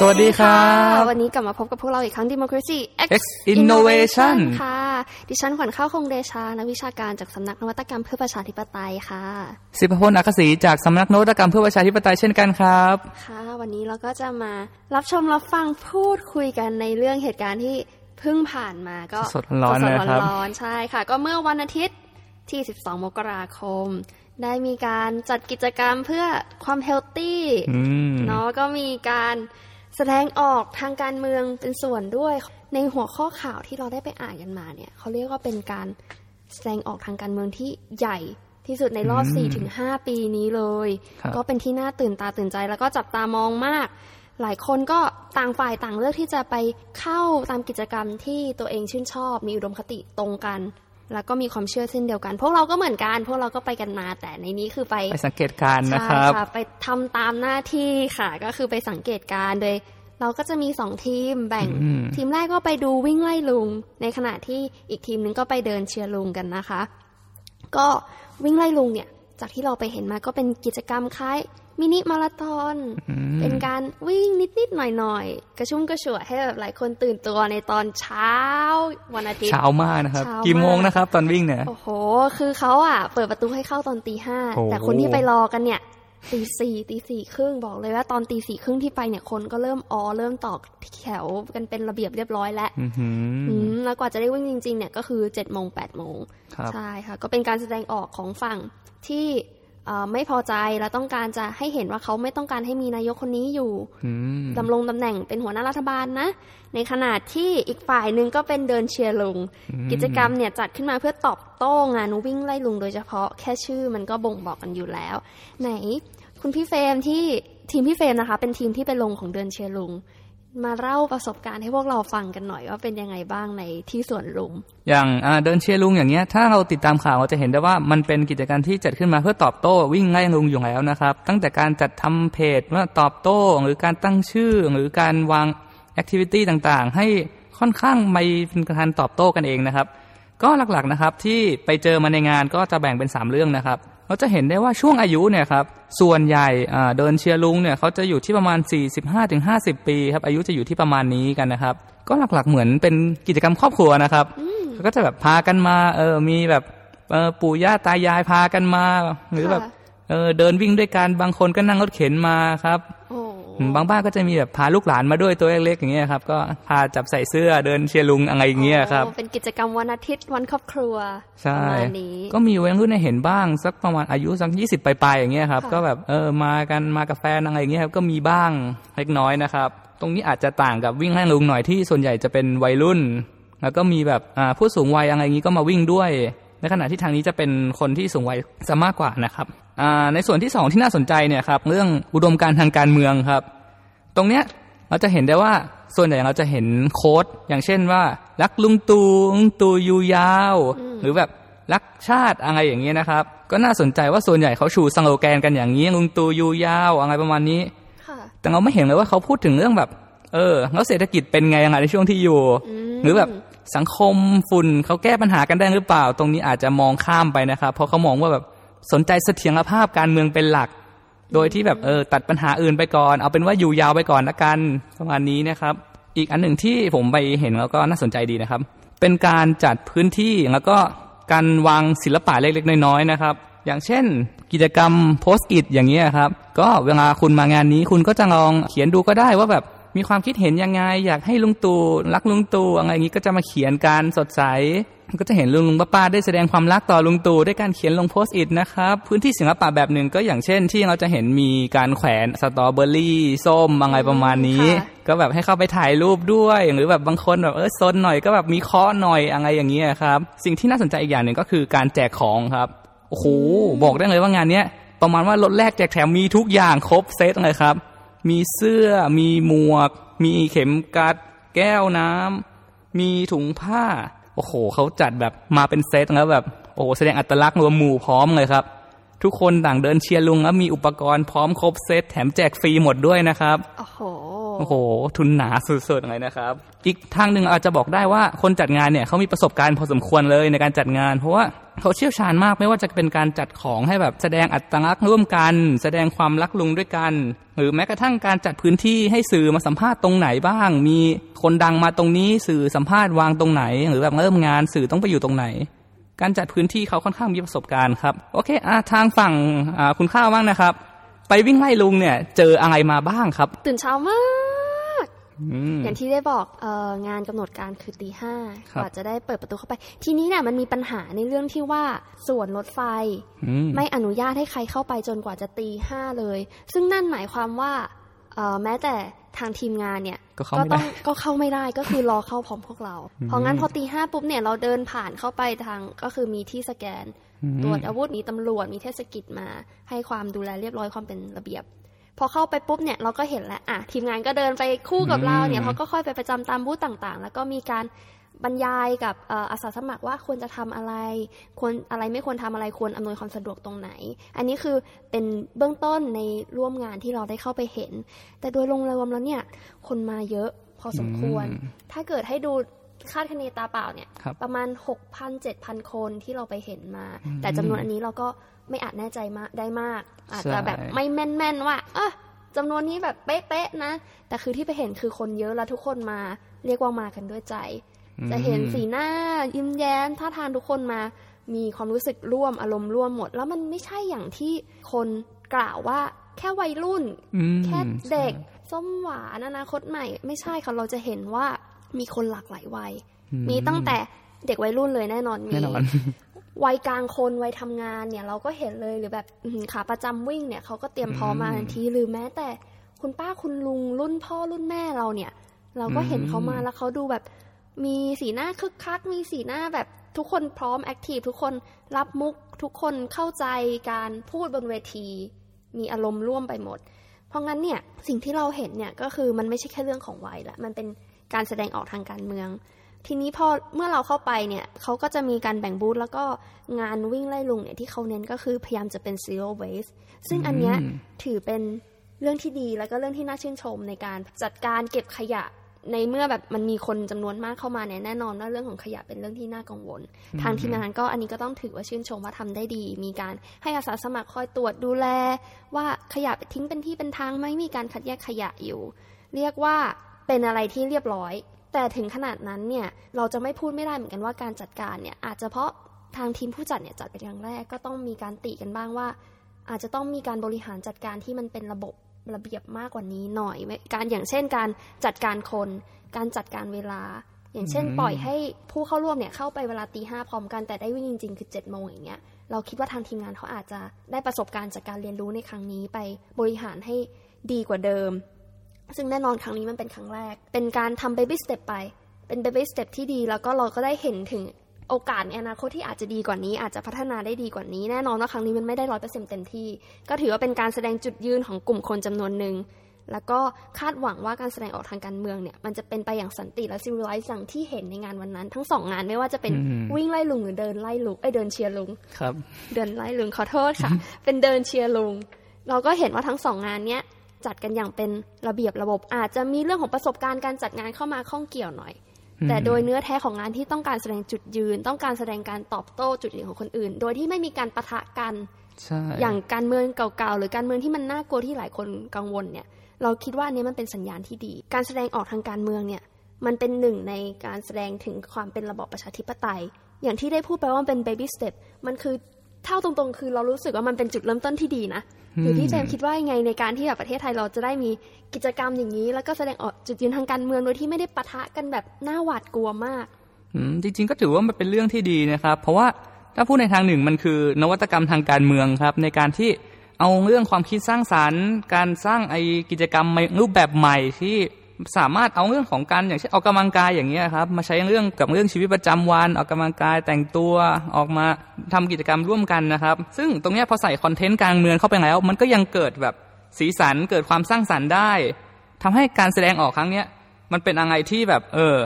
สวัสดีครับวันนี้กลับมาพบกับพวกเราอีกครั้ง Democracy X Innovation ค่ะ ดิฉันขวัญข้าวคงเดชานักวิชาการจากสำนักนวัตกรรมเพื่อประชาธิปไตยค่ะ สิบพลอักษีจากสำนักนวัตกรรมเพื่อประชาธิปไตยเช่นกันครับค่ะ วันนี้เราก็จะมารับชมรับฟังพูดคุยกันในเรื่องเหตุการณ์ที่เพิ่งผ่านมาก็สดร้อนๆสดนะครับร้อนๆใช่ค่ะ ก็เมื่อวันอาทิตย์ที่ 12 มกราคมได้มีการจัดกิจกรรมเพื่อความเฮลตี้อืมเนาะก็มีการ แสดงออกทางการเมืองเป็นส่วนด้วย ในหัวข้อข่าวที่เราได้ไปอ่านกันมาเนี่ยเขาเรียกว่าเป็นการแสดงออกทางการเมืองที่ใหญ่ที่สุดในรอบอืม4-5 ปีนี้เลยครับก็เป็นที่น่าตื่นตาตื่นใจแล้วก็จับตามองมาก หลายคนก็ต่างฝ่ายต่างเลือกที่จะไปเข้าตามกิจกรรมที่ตัวเองชื่นชอบ มีอุดมคติตรงกัน แล้วก็มีความเชื่อเช่นเดียวกัน พวกเราก็เหมือนกัน พวกเราก็ไปกันมา แต่ในนี้คือไปไปสังเกตการณ์นะครับใช่ค่ะไปทำตามหน้าที่ค่ะ ก็คือไปสังเกตการณ์โดย เราก็จะมีสองทีมแบ่งอืมทีมแรกก็ไปดูวิ่งไล่ลุง ในขณะที่อีกทีมนึงก็ไปเดินเชียร์ลุงกันนะคะ ก็วิ่งไล่ลุงเนี่ย จากที่เราไปเห็นมาก็เป็นกิจกรรมคล้ายมินิมาราธอนอืมเป็นการวิ่งนิด ๆ หน่อย ๆ กระชุ่มกระชวยให้แบบหลายคนตื่นตัวในตอนเช้าวันอาทิตย์ เช้ามากนะครับเช้ามากกี่โมงนะครับ ตอนวิ่งเนี่ย โอ้โห คือเขาอะ เปิดประตูให้เข้าตอนตีห้าโอ้แต่คนที่ไปรอกันเนี่ย ตีสี่ตีสี่ครึ่งบอกเลยว่าตอนตีสี่ครึ่งที่ไปเนี่ยคนก็เริ่มออเริ่มตอกแถวกันเป็นระเบียบเรียบร้อยแล้วอื้อหือออืมแล้วกว่าจะได้วิ่งจริง ๆ เนี่ยก็คือเจ็ดโมงแปดโมงครับใช่ค่ะ ก็เป็นการแสดงออกของฝั่งที่เอ่อไม่พอใจและต้องการจะให้เห็นว่าเขาไม่ต้องการให้มีนายกคนนี้อยู่อืมดำรงตำแหน่งเป็นหัวหน้ารัฐบาลนะ ในขณะที่อีกฝ่ายหนึ่งก็เป็นเดินเชียร์ลุงอืมกิจกรรมเนี่ยจัดขึ้นมาเพื่อตอบโต้งานวิ่งไล่ลุงโดยเฉพาะ แค่ชื่อมันก็บ่งบอกกันอยู่แล้ว ไหน คุณพี่เฟรมที่ทีมพี่เฟรมนะคะ เป็นทีมที่ไปลงของเดินเชลุง มาเล่าประสบการณ์ให้พวกเราฟังกันหน่อยว่าเป็นยังไงบ้างในที่สวนลุม อย่างเดินเชียร์ลุงอย่างเงี้ยถ้าเราติดตามข่าวเราจะเห็นได้ว่ามันเป็นกิจกรรมที่จัดขึ้นมาเพื่อตอบโต้วิ่งไล่ลุงอยู่แล้วนะครับ ตั้งแต่การจัดทำเพจว่าตอบโต้หรือการตั้งชื่อหรือการวางแอคทิวิตี้ต่างๆ ให้ค่อนข้างไม่เป็นการตอบโต้กันเองนะครับ ก็หลักๆนะครับที่ไปเจอมาในงานก็จะแบ่งเป็น 3 เรื่องนะครับ เราจะเห็นได้ว่าช่วงอายุเนี่ยครับส่วนใหญ่อ่าเดินเชียร์ลุงเนี่ยเขาจะอยู่ที่ประมาณ 45-50 ปีครับอายุจะอยู่ที่ประมาณนี้กันนะครับ ก็หลักๆเหมือนเป็นกิจกรรมครอบครัวนะครับเขาก็จะแบบพากันมาเออมีแบบเออปู่ย่าตายายพากันมา หรือแบบค่ะเออเดินวิ่งด้วยกันบางคนก็นั่งรถเข็นมาครับโอ้อืม บางบ้านก็จะมีแบบพาลูกหลานมาด้วยตัวเล็กๆอย่างเงี้ยครับ ก็พาจับใส่เสื้อเดินเชียร์ลุงอะไรอย่างเงี้ยครับโอ้เป็นกิจกรรมวันอาทิตย์วันครอบครัวใช่ประมาณนี้ก็มีวัยรุ่นให้เห็นบ้างสักประมาณอายุสักยี่สิบปลายๆอย่างเงี้ยครับค่ะก็แบบเออมากันมากับแฟนอะไรอย่างเงี้ยครับก็มีบ้างเล็กน้อยนะครับ ตรงนี้อาจจะต่างกับวิ่งให้ลุงหน่อยที่ส่วนใหญ่จะเป็นวัยรุ่น แล้วก็มีแบบอ่าผู้สูงวัยอะไรอย่างงี้ก็มาวิ่งด้วย ในขณะที่ทางนี้จะเป็นคนที่สูงวัยซะมากกว่านะครับอ่าในส่วนที่สองที่น่าสนใจเนี่ยครับเรื่องอุดมการณ์ทางการเมืองครับ ตรงเนี้ยเราจะเห็นได้ว่าส่วนใหญ่เราจะเห็นโค้ดอย่างเช่นว่า รักลุงตูลุงตูอยู่ยาว หรือแบบรักชาติอะไรอย่างเงี้ยนะครับ ก็น่าสนใจว่าส่วนใหญ่เขาชูสโลแกนกันอย่างนี้ลุงตูอยู่ยาวอะไรประมาณนี้ค่ะแต่เราไม่เห็นเลยว่าเขาพูดถึงเรื่องแบบ เออแล้วเศรษฐกิจเป็นไงยังไงในช่วงที่อยู่มหรือแบบ สังคมฝุ่นเขาแก้ปัญหากันได้หรือเปล่า ตรงนี้อาจจะมองข้ามไปนะครับ เพราะเขามองว่าแบบสนใจเสถียรภาพการเมืองเป็นหลัก โดยที่แบบเออตัดปัญหาอื่นไปก่อน เอาเป็นว่าอยู่ยาวไปก่อนละกันประมาณนี้นะครับ อีกอันหนึ่งที่ผมไปเห็นแล้วก็น่าสนใจดีนะครับ เป็นการจัดพื้นที่แล้วก็การวางศิลปะเล็กๆน้อยๆนะครับ อย่างเช่น กิจกรรมโพสต์อิทอย่างเงี้ยครับ ก็เวลาคุณมางานนี้คุณก็จะลองเขียนดูก็ได้ว่าแบบ มีความคิดเห็นยังไง อยากให้ลุงตู่รักลุงตู่อะไรอย่างงี้ก็จะมาเขียนการสดใส ก็จะเห็นลุงลุงป้าป้าได้แสดงความรักต่อลุงตู่ด้วยการเขียนลงโพสต์อิทนะครับพื้นที่ศิลปะแบบหนึ่งก็อย่างเช่น ที่เราจะเห็นมีการแขวนสตรอเบอรี่ส้มอะไรประมาณนี้ค่ะก็แบบให้เข้าไปถ่ายรูปด้วยหรือแบบบางคนแบบเออซนหน่อยก็แบบมีเคาะหน่อยอะไรอย่างเงี้ยครับสิ่งที่น่าสนใจอีกอย่างหนึ่งก็คือการแจกของครับโอ้โหบอกได้เลยว่างานเนี้ยประมาณว่ารถแรกแจกแถมมีทุกอย่างครบเซตเลยครับ มีเสื้อ มีหมวก มีเข็มกัด แก้วน้ำ มีถุงผ้า โอ้โห เขาจัดแบบมาเป็นเซตแล้วแบบ โอ้โห แสดงอัตลักษณ์รวมหมู่พร้อมเลยครับ ทุกคนต่างเดินเชียร์ลุงแล้วมีอุปกรณ์พร้อมครบเซตแถมแจกฟรีหมดด้วยนะครับ โอ้โห โอ้โห ทุนหนาสุดๆเลยนะครับ อีกทางหนึ่งอาจจะบอกได้ว่าคนจัดงานเนี่ยเขามีประสบการณ์พอสมควรเลยในการจัดงาน เพราะว่าเขาเชี่ยวชาญมากไม่ว่าจะเป็นการจัดของให้แบบแสดงอัตลักษณ์ร่วมกัน แสดงความรักลุงด้วยกัน หรือแม้กระทั่งการจัดพื้นที่ให้สื่อมาสัมภาษณ์ตรงไหนบ้าง มีคนดังมาตรงนี้สื่อสัมภาษณ์วางตรงไหน หรือแบบเริ่มงานสื่อต้องไปอยู่ตรงไหนการจัดพื้นที่เขาค่อนข้างมีประสบการณ์ครับ โอเคอทางฝั่งคุณข้าวบ้างนะครับ ไปวิ่งไล่ลุงเนี่ย เจออะไรมาบ้างครับ ตื่นเช้ามากอืมอย่างที่ได้บอกเอองานกำหนดการคือตีห้าครับกว่าจะได้เปิดประตูเข้าไป ทีนี้เนี่ยมันมีปัญหาในเรื่องที่ว่าส่วนรถไฟอืมไม่อนุญาตให้ใครเข้าไปจนกว่าจะตีห้าเลย ซึ่งนั่นหมายความว่าเอ่อแม้แต่ทางทีมงานเนี่ยก็เข้าไม่ได้ต้องก็เข้าไม่ได้ก็คือรอเข้าพร้อมพวกเรา เพราะงั้นพอตีห้าปุ๊บเนี่ยเราเดินผ่านเข้าไปทางก็คือมีที่สแกนอืม ตรวจอาวุธมีตำรวจมีเทศกิจมา ให้ความดูแลเรียบร้อยความเป็นระเบียบ พอเข้าไปปุ๊บเนี่ยเราก็เห็นแล้วอะทีมงานก็เดินไปคู่กับเราเนี่ยเขาก็ค่อยไปประจำตามบูธต่างๆ แล้วก็มีการบรรยายกับเอ่ออาสาสมัครว่าควรจะทำอะไร ควรอะไรไม่ควรทำอะไรควรอำนวยความสะดวกตรงไหน อันนี้คือเป็นเบื้องต้นในร่วมงานที่เราได้เข้าไปเห็น แต่โดยรวมรวมแล้วเนี่ยคนมาเยอะพอสมควรอืมถ้าเกิดให้ดู คาดคะเนตาเปล่าเนี่ยครับประมาณ 6,000 7,000 คนที่เราไปเห็นมา แต่จำนวนอันนี้เราก็ไม่อาจแน่ใจมากได้มาก อาจจะแบบไม่แม่นๆว่าเอะจำนวนนี้แบบเป๊ะๆนะ แต่คือที่ไปเห็นคือคนเยอะแล้วทุกคนมา เรียกว่ามากันด้วยใจ จะเห็นสีหน้ายิ้มแย้มท่าทางทุกคนมา มีความรู้สึกร่วมอารมณ์ร่วมหมด แล้วมันไม่ใช่อย่างที่คนกล่าวว่าแค่วัยรุ่นอืมแค่เด็กส้มหวานอนาคตใหม่ ไม่ใช่ค่ะเราจะเห็นว่า มีคนหลากหลายวัยอืมีตั้งแต่เด็กวัยรุ่นเลยแน่นอนมีแน่นอนวัยกลางคนวัยทำงานเนี่ยเราก็เห็นเลยหรือแบบอื้อหือขาประจำวิ่งเนี่ยเขาก็เตรียมพร้อมมาอืมทันทีหรือแม้แต่คุณป้าคุณลุงรุ่นพ่อรุ่นแม่เราเนี่ย เราก็เห็นเขามาอืมแล้วเขาดูแบบ มีสีหน้าคึกคัก มีสีหน้าแบบทุกคนพร้อมแอคทีฟทุกคนรับมุกทุกคนเข้าใจการพูดบนเวที มีอารมณ์ร่วมไปหมด เพราะงั้นเนี่ยสิ่งที่เราเห็นเนี่ยก็คือมันไม่ใช่แค่เรื่องของวัยละมันเป็น การแสดงออกทางการเมือง ทีนี้พอเมื่อเราเข้าไปเนี่ยเขาก็จะมีการแบ่งบูธแล้วก็งานวิ่งไล่ลุงเนี่ยที่เขาเน้นก็คือพยายามจะเป็น zero waste ซึ่งอันเนี้ยอืมถือเป็นเรื่องที่ดีแล้วก็เรื่องที่น่าชื่นชมในการจัดการเก็บขยะในเมื่อแบบมันมีคนจำนวนมากเข้ามาเนี่ยแน่นอนว่าเรื่องของขยะเป็นเรื่องที่น่ากังวล ทางทีมงานก็อันนี้ก็ต้องถือว่าชื่นชมว่าทำได้ดี มีการให้อาสาสมัครคอยตรวจดูแล ว่าขยะทิ้งเป็นที่เป็นทางไหม่มีการคัดแยกขยะอยู่ เรียกว่า เป็นอะไรที่เรียบร้อย แต่ถึงขนาดนั้นเนี่ยเราจะไม่พูดไม่ได้เหมือนกันว่าการจัดการเนี่ยอาจจะเพราะทางทีมผู้จัดเนี่ยจัดเป็นครั้งแรกก็ต้องมีการติกันบ้างว่า อาจจะต้องมีการบริหารจัดการที่มันเป็นระบบระเบียบมากกว่านี้หน่อยไม่การอย่างเช่นการจัดการคน การจัดการเวลา อย่างเช่นอืมปล่อยให้ผู้เข้าร่วมเนี่ยเข้าไปเวลาตีห้าพร้อมกันแต่ได้วิ่งจริง ๆ คือเจ็ดโมงอย่างเงี้ยเราคิดว่าทางทีมงานเขาอาจจะได้ประสบการณ์จากการเรียนรู้ในครั้งนี้ไปบริหารให้ดีกว่าเดิม ซึ่งแน่นอนครั้งนี้มันเป็นครั้งแรก เป็นการทำ baby step ไป เป็น baby step ที่ดี แล้วก็เราก็ได้เห็นถึงโอกาสในอนาคตที่อาจจะดีกว่านี้ อาจจะพัฒนาได้ดีกว่านี้ แน่นอนว่าครั้งนี้มันไม่ได้ร้อยเปอร์เซ็นต์เต็มที่ ก็ถือว่าเป็นการแสดงจุดยืนของกลุ่มคนจำนวนหนึ่ง แล้วก็คาดหวังว่าการแสดงออกทางการเมืองเนี่ย มันจะเป็นไปอย่างสันติและซิวิไลซ์อย่างที่เห็นในงานวันนั้น ทั้งสองงานไม่ว่าจะเป็นอืมวิ่งไล่ลุงหรือเดินไล่ลุงไอยเดินเชียร์ลุงครับ เดินไล่ลุงขอโทษค่ะ เป็นเดินเชียร์ลุง เราก็เห็นว่าทั้งสองงานเนี้ย จัดกันอย่างเป็นระเบียบระบบ อาจจะมีเรื่องของประสบการณ์การจัดงานเข้ามาข้องเกี่ยวหน่อย แต่โดยเนื้อแท้ของงานที่ต้องการแสดงจุดยืน ต้องการแสดงการตอบโต้จุดยืนของคนอื่น โดยที่ไม่มีการปะทะกันใช่อย่างการเมืองเก่าๆหรือการเมืองที่มันน่ากลัวที่หลายคนกังวลเนี่ยเราคิดว่าอันนี้มันเป็นสัญญาณที่ดี การแสดงออกทางการเมืองเนี่ยมันเป็นหนึ่งในการแสดงถึงความเป็นระบอบประชาธิปไตย อย่างที่ได้พูดไปว่ามันเป็น baby step มันคือ เท่าตรงๆ คือเรารู้สึกว่ามันเป็นจุดเริ่มต้นที่ดีนะหรือที่เจมส์คิดว่ายังไงในการที่แบบประเทศไทยเราจะได้มีกิจกรรมอย่างนี้ แล้วก็แสดงออกจุดยืนทางการเมืองโดยที่ไม่ได้ปะทะกันแบบน่าหวาดกลัวมากอืมจริงๆก็ถือว่ามันเป็นเรื่องที่ดีนะครับ เพราะว่าถ้าพูดในทางหนึ่งมันคือนวัตกรรมทางการเมืองครับ ในการที่เอาเรื่องความคิดสร้างสารรค์ การสร้างไอกิจกรรมใหม่รูปแบบใหม่ที่ สามารถเอาเรื่องของการอย่างเช่นออกกำลังกายอย่างเงี้ยครับมาใช้เรื่องกับเรื่องชีวิตประจำวัน ออกกำลังกายแต่งตัวออกมาทำกิจกรรมร่วมกันนะครับ ซึ่งตรงเนี้ยพอใส่คอนเทนต์การเมืองเข้าไปแล้ว มันก็ยังเกิดแบบสีสันเกิดความสร้างสรรค์ได้ทำให้การแสดงออกครั้งเนี้ยมันเป็นอะไรที่แบบเออ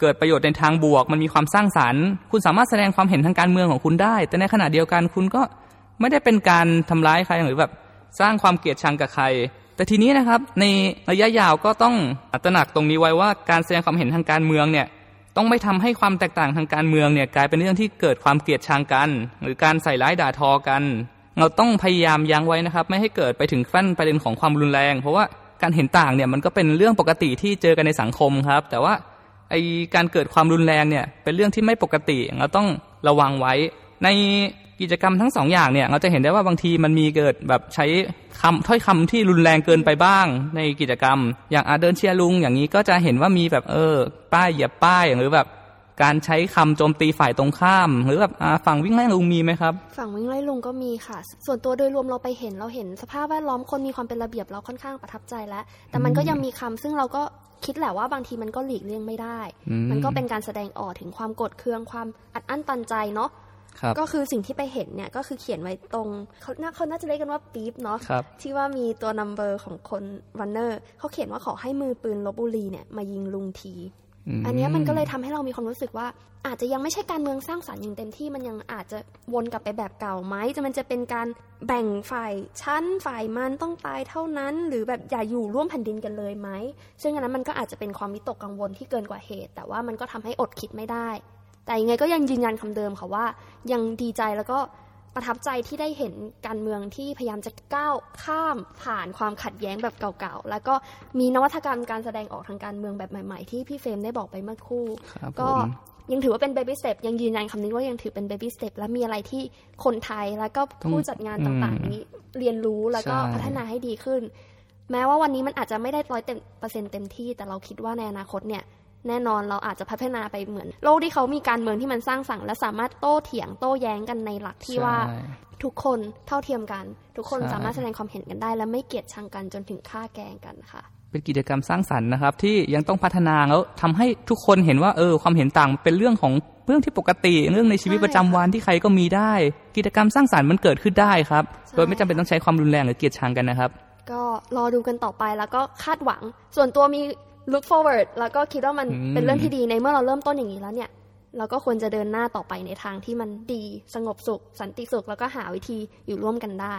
เกิดประโยชน์ในทางบวก มันมีความสร้างสรรค์ คุณสามารถแสดงความเห็นทางการเมืองของคุณได้ แต่ในขณะเดียวกันคุณก็ไม่ได้เป็นการทำร้ายใครหรือแบบสร้างความเกลียดชังกับใคร แต่ทีนี้นะครับในระยะยาวก็ต้องตระหนักตรงนี้ไว้ว่าการแสดงความเห็นทางการเมืองเนี่ยต้องไม่ทำให้ความแตกต่างทางการเมืองเนี่ยกลายเป็นเรื่องที่เกิดความเกลียดชังกัน หรือการใส่ร้ายด่าทอกัน เราต้องพยายามยั้งไว้นะครับ ไม่ให้เกิดไปถึงขั้นประเด็นของความรุนแรง เพราะว่าการเห็นต่างเนี่ยมันก็เป็นเรื่องปกติที่เจอกันในสังคมครับ แต่ว่าไอการเกิดความรุนแรงเนี่ยเป็นเรื่องที่ไม่ปกติเราต้องระวังไว้ ใน กิจกรรมทั้งสองอย่างเนี่ยเราจะเห็นได้ว่าบางทีมันมีเกิดแบบใช้คำถ้อยคำที่รุนแรงเกินไปบ้าง ในกิจกรรม อย่างอาเดินเชียร์ลุงอย่างนี้ก็จะเห็นว่ามีแบบเออ ป้ายเหยียบป้ายหรือแบบการใช้คำโจมตีฝ่ายตรงข้าม หรือแบบฝั่งวิ่งไล่ลุงมีไหมครับ ฝั่งวิ่งไล่ลุงก็มีค่ะ ส่วนตัวโดยรวมเราไปเห็นเราเห็นสภาพแวดล้อมคนมีความเป็นระเบียบเราค่อนข้างประทับใจแล้ว แต่มันก็ยังมีคำซึ่งเราก็คิดแหละว่าบางทีมันก็หลีกเลี่ยงไม่ได้ มันก็เป็นการแสดงออกถึงความกรธเคืองความอัดอั้นตันใจเนาะ ก็คือสิ่งที่ไปเห็นเนี่ยก็คือเขียนไว้ตรงเขาน่าเขาน่าจะเรียกกันว่าปี๊บเนาะครับที่ว่ามีตัวนัมเบอร์ของคนรันเนอร์เขาเขียนว่าขอให้มือปืนลบบุรีเนี่ยมายิงลุงทีอันเนี้ยมันก็เลยทำให้เรามีความรู้สึกว่า อาจจะยังไม่ใช่การเมืองสร้างสรรค์อย่างเต็มที่มันยังอาจจะวนกลับไปแบบเก่าไหมจะมันจะเป็นการแบ่งฝ่ายชั้นฝ่ายมันต้องตายเท่านั้น หรือแบบอย่าอยู่ร่วมแผ่นดินกันเลยไหมซึ่งอันนั้นมันก็อาจจะเป็นความวิตกกังวลที่เกินกว่าเหตุ แต่ว่ามันก็ทำให้อดคิดไม่ได้ แต่ยังไงก็ยังยืนยันคำเดิมค่ะว่า ยังดีใจแล้วก็ประทับใจที่ได้เห็นการเมืองที่พยายามจะก้าวข้ามผ่านความขัดแย้งแบบเก่าๆ แล้วก็มีนวัตกรรมการแสดงออกทางการเมืองแบบใหม่ๆ ที่พี่เฟรมได้บอกไปเมื่อครู่ครับก็ผมยังถือว่าเป็น baby step ยังยืนยันคำนี้ว่ายังถือเป็น baby step และมีอะไรที่คนไทยแล้วก็ผู้จัดงานต่างๆ นี้เรียนรู้แล้วก็ใช่พัฒนาให้ดีขึ้น แม้ว่าวันนี้มันอาจจะไม่ได้ร้อยเต็มเปอร์เซ็นต์เต็มที่ แต่เราคิดว่าในอนาคตเนี่ย แน่นอนเราอาจจะพัฒนาไปเหมือน โลกที่เขามีการเมืองที่มันสร้างสรรค์และสามารถโต้เถียงโต้แย้งกันในหลักที่ว่าใช่ทุกคนเท่าเทียมกัน ทุกคนใช่สามารถแสดงความเห็นกันได้ และไม่เกลียดชังกันจนถึงฆ่าแกล้งกันค่ะ เป็นกิจกรรมสร้างสรรค์นะครับ ที่ยังต้องพัฒนาแล้วทำให้ทุกคนเห็นว่าเออความเห็นต่างเป็นเรื่องของเรื่องที่ปกติเรื่องในชีวิตใช่ประจำวันที่ใครก็มีได้ กิจกรรมสร้างสรรค์มันเกิดขึ้นได้ครับใช่โดยไม่จำเป็นต้องใช้ความรุนแรงหรือเกลียดชังกันนะครับ ก็รอดูกันต่อไปแล้วก็คาดหวัง ส่วนตัวมี look forward แล้วก็คิดว่ามันอืมเป็นเรื่องที่ดีในเมื่อเราเริ่มต้นอย่างนี้แล้วเนี่ย เราก็ควรจะเดินหน้าต่อไปในทางที่มันดีสงบสุข สันติสุข แล้วก็หาวิธีอยู่ร่วมกันได้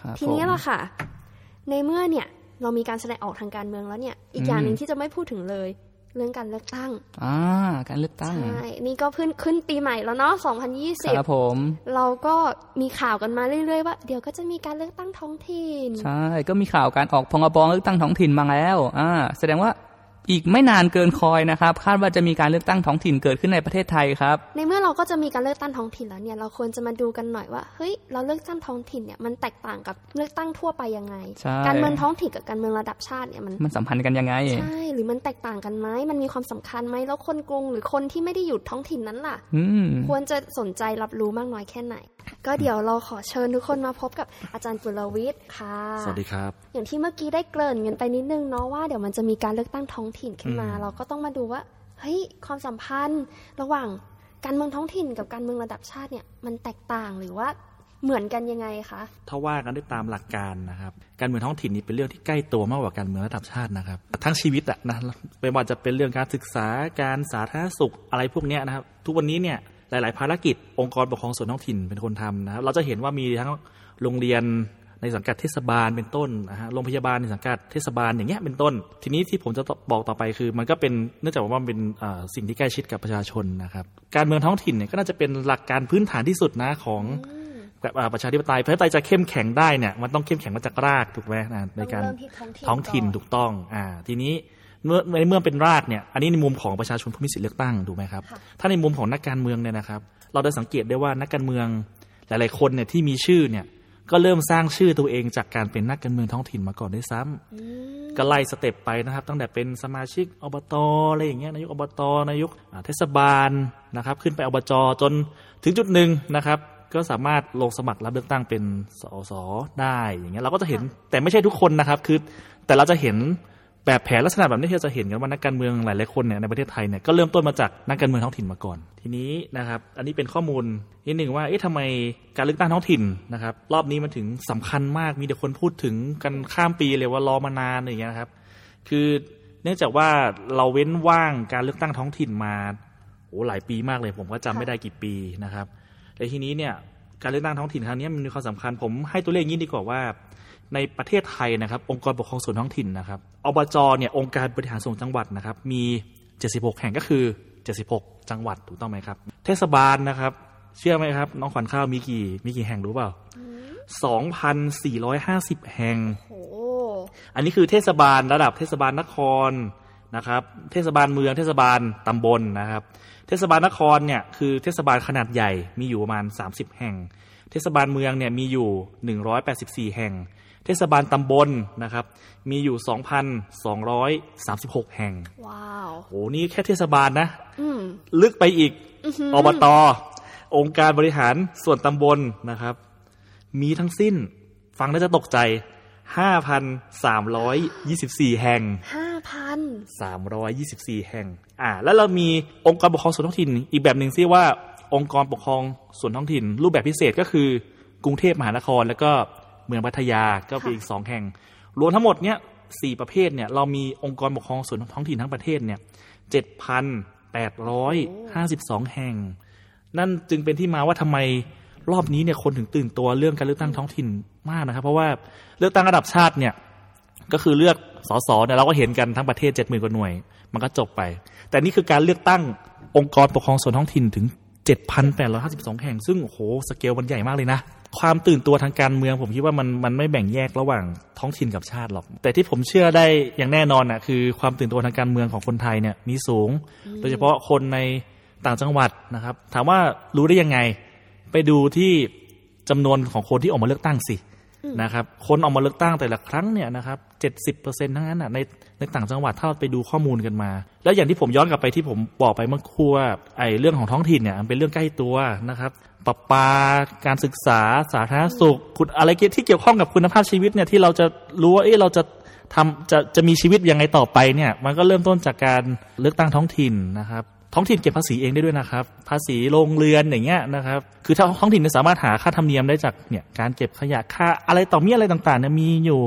ครับทีนี้ผมล่ะค่ะ ในเมื่อเนี่ยเรามีการแสดงออกทางการเมืองแล้วเนี่ย อีกอย่างหนึ่งที่จะไม่พูดถึงเลย เรื่องการเลือกตั้งอ่าการเลือกตั้งใช่นี่ก็เพิ่งขึ้นปีใหม่แล้วเนาะครับ2020ผม เราก็มีข่าวกันมาเรื่อยๆว่า เดี๋ยวก็จะมีการเลือกตั้งท้องถิ่น ใช่ ก็มีข่าวการออกพงบเลือกตั้งท้องถิ่นมาแล้ว อ่า แสดงว่า อีกไม่นานเกินคอยนะครับ คาดว่าจะมีการเลือกตั้งท้องถิ่นเกิดขึ้นในประเทศไทยครับ ในเมื่อเราก็จะมีการเลือกตั้งท้องถิ่นแล้วเนี่ยเราควรจะมาดูกันหน่อยว่าเฮ้ยเราเลือกตั้งท้องถิ่นเนี่ยมันแตกต่างกับเลือกตั้งทั่วไปยังไงใช่การเมืองท้องถิ่นกับการเมืองระดับชาติเนี่ยมันมันสัมพันธ์กันยังไงใช่หรือมันแตกต่างกันไหมมันมีความสำคัญไหมแล้วคนกรุงหรือคนที่ไม่ได้อยู่ท้องถิ่นนั้นล่ะอืมควรจะสนใจรับรู้มากน้อยแค่ไหน ก็เดี๋ยวเราขอเชิญทุกคนมาพบกับอาจารย์ปุรวิทย์ค่ะ สวัสดีครับ อย่างที่เมื่อกี้ได้เกริ่นกันไปนิดนึงเนาะว่าเดี๋ยวมันจะมีการเลือกตั้งท้องถิ่นขึ้นมาอืมเราก็ต้องมาดูว่าเฮ้ยความสัมพันธ์ระหว่างการเมืองท้องถิ่นกับการเมืองระดับชาติเนี่ยมันแตกต่างหรือว่าเหมือนกันยังไงคะถ้าว่ากันด้วยตามหลักการนะครับ การเมืองท้องถิ่นนี่เป็นเรื่องที่ใกล้ตัวมากกว่าการเมืองระดับชาตินะครับ ทั้งชีวิตอะนะไม่ว่าจะเป็นเรื่องการศึกษาการสาธารณสุขอะไรพวกเนี้ยนะครับ ทุกวันนี้เนี่ย หลาย ๆ ภารกิจ องค์กรปกครองส่วนท้องถิ่นเป็นคนทำนะครับเราจะเห็นว่ามีทั้งโรงเรียนในสังกัดเทศบาลเป็นต้นนะฮะโรงพยาบาลในสังกัดเทศบาลอย่างเงี้ยเป็นต้น ทีนี้ที่ผมจะบอกต่อไปคือ มันก็เป็นเนื่องจากว่ามันเป็นเอ่อสิ่งที่ใกล้ชิดกับประชาชนนะครับ การเมืองท้องถิ่นเนี่ยก็น่าจะเป็นหลักการพื้นฐานที่สุดนะของแบบอ่าประชาธิปไตยประชาธิปไตยจะเข้มแข็งได้เนี่ยมันต้องเข้มแข็งมาจากรากถูกไหมนะในการต้องเริ่มที่ท้องถิ่นท้องถิ่นก่อนถูกต้องอ่าทีนี้ เมื่อในเมื่อเป็นรากเนี่ยอันนี้ในมุมของประชาชนผู้มีสิทธิเลือกตั้งถูกไหมครับค่ะถ้าในมุมของนักการเมืองเนี่ยนะครับ เราได้สังเกตได้ว่านักการเมืองหลาย ๆ คนเนี่ยที่มีชื่อเนี่ยก็เริ่มสร้างชื่อตัวเองจากการเป็นนักการเมืองท้องถิ่นมาก่อนด้วยซ้ำก็ไล่สเต็ปไปนะครับ ตั้งแต่เป็นสมาชิกอบตอะไรอย่างเงี้ยนายกอบตนายกอ่าเทศบาลนะครับ ขึ้นไปอบจจนถึงจุดหนึ่งนะครับ ก็สามารถลงสมัครรับเลือกตั้งเป็นสสได้อย่างเงี้ยเราก็จะเห็นแต่ไม่ใช่ทุกคนนะครับ คือแต่เราจะเห็น แบบแผนลักษณะแบบนี้ที่เราจะเห็นกันว่านักการเมืองหลายๆคนเนี่ยในประเทศไทยเนี่ยก็เริ่มต้นมาจากนักการเมืองท้องถิ่นมาก่อน ทีนี้นะครับอันนี้เป็นข้อมูลนิดหนึ่งว่าเอ๊ะทำไมการเลือกตั้งท้องถิ่นนะครับรอบนี้มันถึงสำคัญมากมีแต่คนพูดถึงกันข้ามปีเลยว่ารอมานานอย่างเงี้ยนะครับ คือเนื่องจากว่าเราเว้นว่างการเลือกตั้งท้องถิ่นมาโอ้หลายปีมากเลย ผมก็จำไม่ได้กี่ปีนะครับแต่ทีนี้เนี่ยการเลือกตั้งท้องถิ่นครั้งนี้มันมีความสำคัญผมให้ตัวเลขอย่งดีกว่าว่า ในประเทศไทยนะครับ องค์กรปกครองส่วนท้องถิ่นนะครับอบจเนี่ยองค์การบริหารส่วนจังหวัดนะครับ มี 76 แห่งก็คือ 76 จังหวัดถูกต้องไหมครับ เทศบาลนะครับ เชื่อไหมครับ น้องขวัญข้าวมีกี่มีกี่แห่งรู้เปล่า 2,450 แห่งโอ้อันนี้คือเทศบาลระดับเทศบาลนครนะครับ เทศบาลเมืองเทศบาลตำบลนะครับ เทศบาลนครเนี่ยคือเทศบาลขนาดใหญ่มีอยู่ประมาณ 30 แห่ง เทศบาลเมืองเนี่ยมีอยู่ 184 แห่ง เทศบาลตำบลนะครับ มีอยู่ 2,236 แห่ง ว้าวโอ้นี่แค่เทศบาลนะอืมลึกไปอีกอบตองค์การบริหารส่วนตำบลนะครับ มีทั้งสิ้น ฟังแล้วจะตกใจ 5,324 แห่งห้าพัน324 แห่ง อ่า แล้วเรามีองค์กรปกครองส่วนท้องถิ่น อีกแบบหนึ่งที่ว่าองค์กรปกครองส่วนท้องถิ่น รูปแบบพิเศษก็คือกรุงเทพมหานคร แล้วก็ เมืองพัทยาก็เป็นอีกสองแห่ง รวมทั้งหมดเนี่ยสี่ประเภทเนี่ยเรามีองค์กรปกครองส่วนท้องถิ่นทั้งประเทศเนี่ยเจ็ดพันแปดร้อยห้าสิบสองแห่ง นั่นจึงเป็นที่มาว่าทำไมรอบนี้เนี่ยคนถึงตื่นตัวเรื่องการเลือกตั้งท้องถิ่นมากนะครับ เพราะว่าเลือกตั้งระดับชาติเนี่ยก็คือเลือกสสเนี่ยเราก็เห็นกันทั้งประเทศเจ็ดหมื่นกว่าหน่วย มันก็จบไป แต่นี่คือการเลือกตั้งองค์กรปกครองส่วนท้องถิ่นถึง7,852แห่ง ซึ่งโอ้โหสเกลมันใหญ่มากเลยนะ ความตื่นตัวทางการเมือง ผมคิดว่ามันมันไม่แบ่งแยกระหว่างท้องถิ่นกับชาติหรอก แต่ที่ผมเชื่อได้อย่างแน่นอนน่ะคือความตื่นตัวทางการเมืองของคนไทยเนี่ยมีสูง โดยเฉพาะคนในต่างจังหวัดนะครับ ถามว่ารู้ได้ยังไง ไปดูที่จำนวนของคนที่ออกมาเลือกตั้งสิ นะครับ คนออกมาเลือกตั้งแต่ละครั้งเนี่ยนะครับเจ็ดสิบเปอร์เซ็นต์ทั้งนั้นน่ะในในต่างจังหวัดถ้าเราไปดูข้อมูลกันมา แล้วอย่างที่ผมย้อนกลับไปที่ผมบอกไปเมื่อครู่ว่าไอ้เรื่องของท้องถิ่นเนี่ยมันเป็นเรื่องใกล้ตัวนะครับปรปาการศึกษาสาธารณสุขคุณอะไรที่เกี่ยวข้องกับคุณภาพชีวิตเนี่ยที่เราจะรู้ว่าเอ๊ะเราจะทำจะจะมีชีวิตยังไงต่อไปเนี่ย มันก็เริ่มต้นจากการเลือกตั้งท้องถิ่นนะครับ ท้องถิ่นเก็บภาษีเองได้ด้วยนะครับ ภาษีโรงเรือนอย่างเงี้ยนะครับ คือถ้าท้องถิ่นสามารถหาค่าธรรมเนียมได้จากเนี่ยการเก็บขยะค่าอะไรต่อมีอะไรต่างๆเนี่ยมีอยู่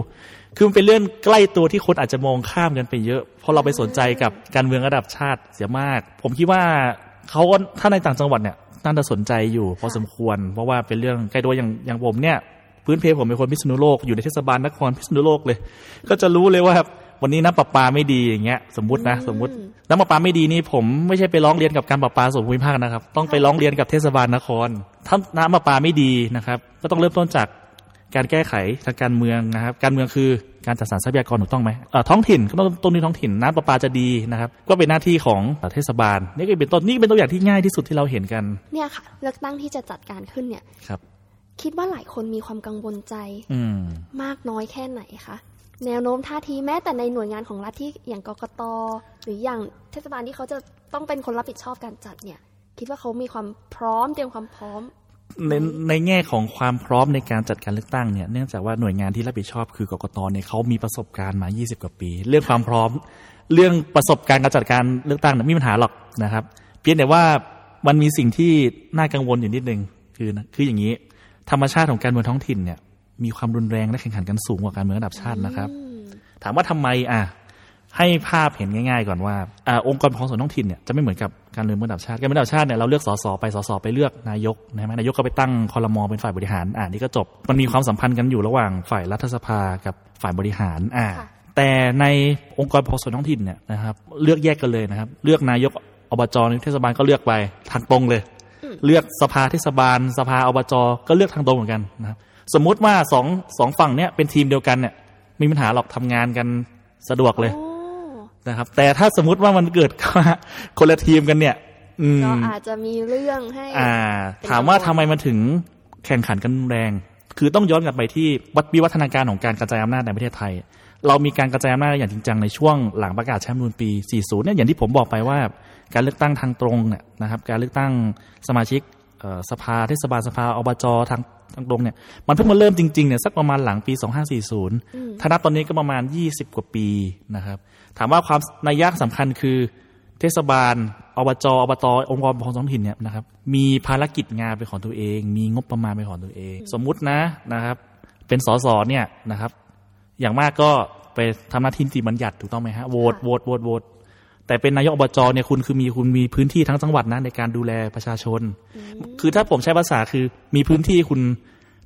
คือมันเป็นเรื่องใกล้ตัวที่คนอาจจะมองข้ามกันไปเยอะ เพราะเราไปสนใจกับการเมืองระดับชาติเสียมาก ผมคิดว่าเขาถ้าในต่างจังหวัดเนี่ยน่าจะสนใจอยู่พอสมควร เพราะว่าเป็นเรื่องใกล้ตัวอย่างอย่างผมเนี่ยพื้นเพผมเป็นคนพิษณุโลกอยู่ในเทศบาลนครพิษณุโลกเลย ก็จะรู้เลยว่า วันนี้น้ำประปาไม่ดีอย่างเงี้ยสมมตินะสมมติน้ำประปาไม่ดีนี่ผมไม่ใช่ไปร้องเรียนกับการประปาส่วนภูมิภาคนะครับ ต้องไปร้องเรียนกับเทศบาลนคร ถ้าน้ำประปาไม่ดีนะครับ ก็ต้องเริ่มต้นจากการแก้ไขทางการเมืองนะครับ การเมืองคือการจัดสรรทรัพยากรถูกต้องไหมเอ่อท้องถิ่นก็ต้องต้นที่ท้องถิ่นน้ำประปาจะดีนะครับ ก็เป็นหน้าที่ของเทศบาล นี่ก็เป็นต้นนี่เป็นตัวอย่างที่ง่ายที่สุดที่เราเห็นกัน เนี่ยค่ะเลือกตั้งที่จะจัดการขึ้นเนี่ยครับ คิดว่าหลายคนมีความกังวลใจอืมมากน้อยแค่ไหนคะ แนวโน้มท่าทีแม้แต่ในหน่วยงานของรัฐที่อย่างกกตหรืออย่างเทศบาลที่เขาจะต้องเป็นคนรับผิดชอบการจัดเนี่ย คิดว่าเขามีความพร้อมเตรียมความพร้อม ในในแง่ของความพร้อมในการจัดการเลือกตั้งเนี่ยเนื่องจากว่าหน่วยงานที่รับผิดชอบคือกกตเนี่ยเขามีประสบการณ์มา 20 กว่าปี เรื่องความพร้อม เรื่องประสบการณ์การจัดการเลือกตั้งเนี่ยไม่มีปัญหาหรอกนะครับ เพียงแต่ว่ามันมีสิ่งที่น่ากังวลอยู่นิดนึงคือคืออย่างนี้ ธรรมชาติของการเมืองท้องถิ่นเนี่ย มีความรุนแรงและแข่งขันกันสูงกว่าการเมืองระดับชาตินะครับ ถามว่าทำไมอะให้ภาพเห็นง่าย ๆ ก่อนว่าอาองค์กรปกครองส่วนท้องถิ่นเนี่ยจะไม่เหมือนกับการเมืองระดับชาติการเมืองระดับชาติเนี่ยเราเลือกสสไปสสไปเลือกนายกนะไหมนายกก็ไปตั้งคอรมอเป็นฝ่ายบริหารอ่านี่ก็จบ มันมีความสัมพันธ์กันอยู่ระหว่างฝ่ายรัฐสภากับฝ่ายบริหารอ่าค่ะแต่ในองค์กรปกครองส่วนท้องถิ่นเนี่ยนะครับเลือกแยกกันเลยนะครับ เลือกนายกอบจในเทศบาลก็เลือกไปทางตรงเลย เลือกสภาเทศบาล สภาอบจก็เลือกทางตรงเหมือนกันนะครับ สมมุติว่าสองสองฝั่งเนี่ยเป็นทีมเดียวกันเนี่ยมีปัญหาหรอกทำงานกันสะดวกเลยโอ้นะครับ แต่ถ้าสมมติว่ามันเกิดคนละทีมกันเนี่ยอืมก็อาจจะมีเรื่องให้อ่าเป็นถามว่ากัทำงวลไมมันถึงแข่งขันกันรุนแรง คือต้องย้อนกลับไปที่วัดวิวัฒนาการของการกระจายอำนาจในประเทศไทย เรามีการกระจายอำนาจอย่างจริงจังในช่วงหลังประกาศแชมป์นูนปี 40 เนี่ยอย่างที่ผมบอกไปว่า การเลือกตั้งทางตรงเนี่ยนะครับ การเลือกตั้งสมาชิกเอ่อสภาเทศบาลสภาอบจทางทาง ตรงเนี่ยมันเพิ่งมาเริ่มจริงๆเนี่ยสักประมาณหลังปี 2540ถ้านับตอนนี้ก็ประมาณ 20 กว่าปีนะครับ ถามว่าความนัยยะสำคัญคือ เทศบาลอบจอบตองค์กรปกครองท้องถิ่นเนี่ยนะครับมีภารกิจงานเป็นของตัวเอง มีงบประมาณเป็นของตัวเอง สมมุตินะนะครับ เป็นสสเนี่ยนะครับ อย่างมากก็ไปทำหน้าที่นิติบัญญัติถูกต้องไหมฮะโหวตโหวตโหวตโหวต แต่เป็นนายกอบจเนี่ยคุณคือมีคุณมีพื้นที่ทั้งจังหวัดนะในการดูแลประชาชน คือถ้าผมใช้ภาษาคือมีพื้นที่คุณ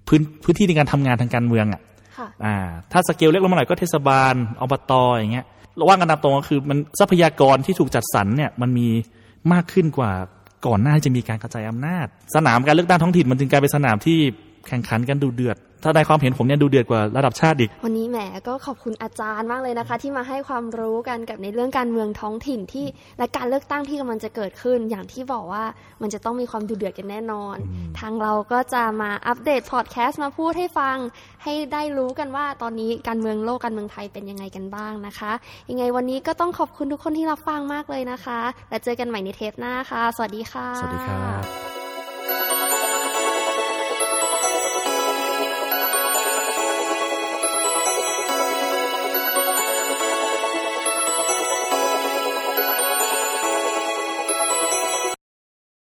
พื้นพื้นที่ในการทำงานทางการเมืองอะค่ะอ่า ถ้าสเกลเล็กลงมาหน่อยก็เทศบาลอบตอย่างเงี้ยเราว่ากันตามตรงก็คือมันทรัพยากรที่ถูกจัดสรรเนี่ยมันมีมากขึ้นกว่าก่อนหน้าที่จะมีการกระจายอำนาจ สนามการเลือกตั้งท้องถิ่นมันจึงกลายเป็นสนามที่ แข่งขันกันดูเดือด ถ้าในความเห็นผมเนี่ยดูเดือดกว่าระดับชาติอีก วันนี้แหมก็ขอบคุณอาจารย์มากเลยนะคะ ที่มาให้ความรู้กันกับในเรื่องการเมืองท้องถิ่นที่และการเลือกตั้งที่กำลังจะเกิดขึ้น อย่างที่บอกว่ามันจะต้องมีความดูเดือดกันแน่นอน ทางเราก็จะมาอัปเดตพอดแคสต์มาพูดให้ฟัง ให้ได้รู้กันว่าตอนนี้การเมืองโลกการเมืองไทยเป็นยังไงกันบ้างนะคะ ยังไงวันนี้ก็ต้องขอบคุณทุกคนที่รับฟังมากเลยนะคะ และเจอกันใหม่ในเทปหน้าค่ะ สวัสดีค่ะ สวัสดีครับ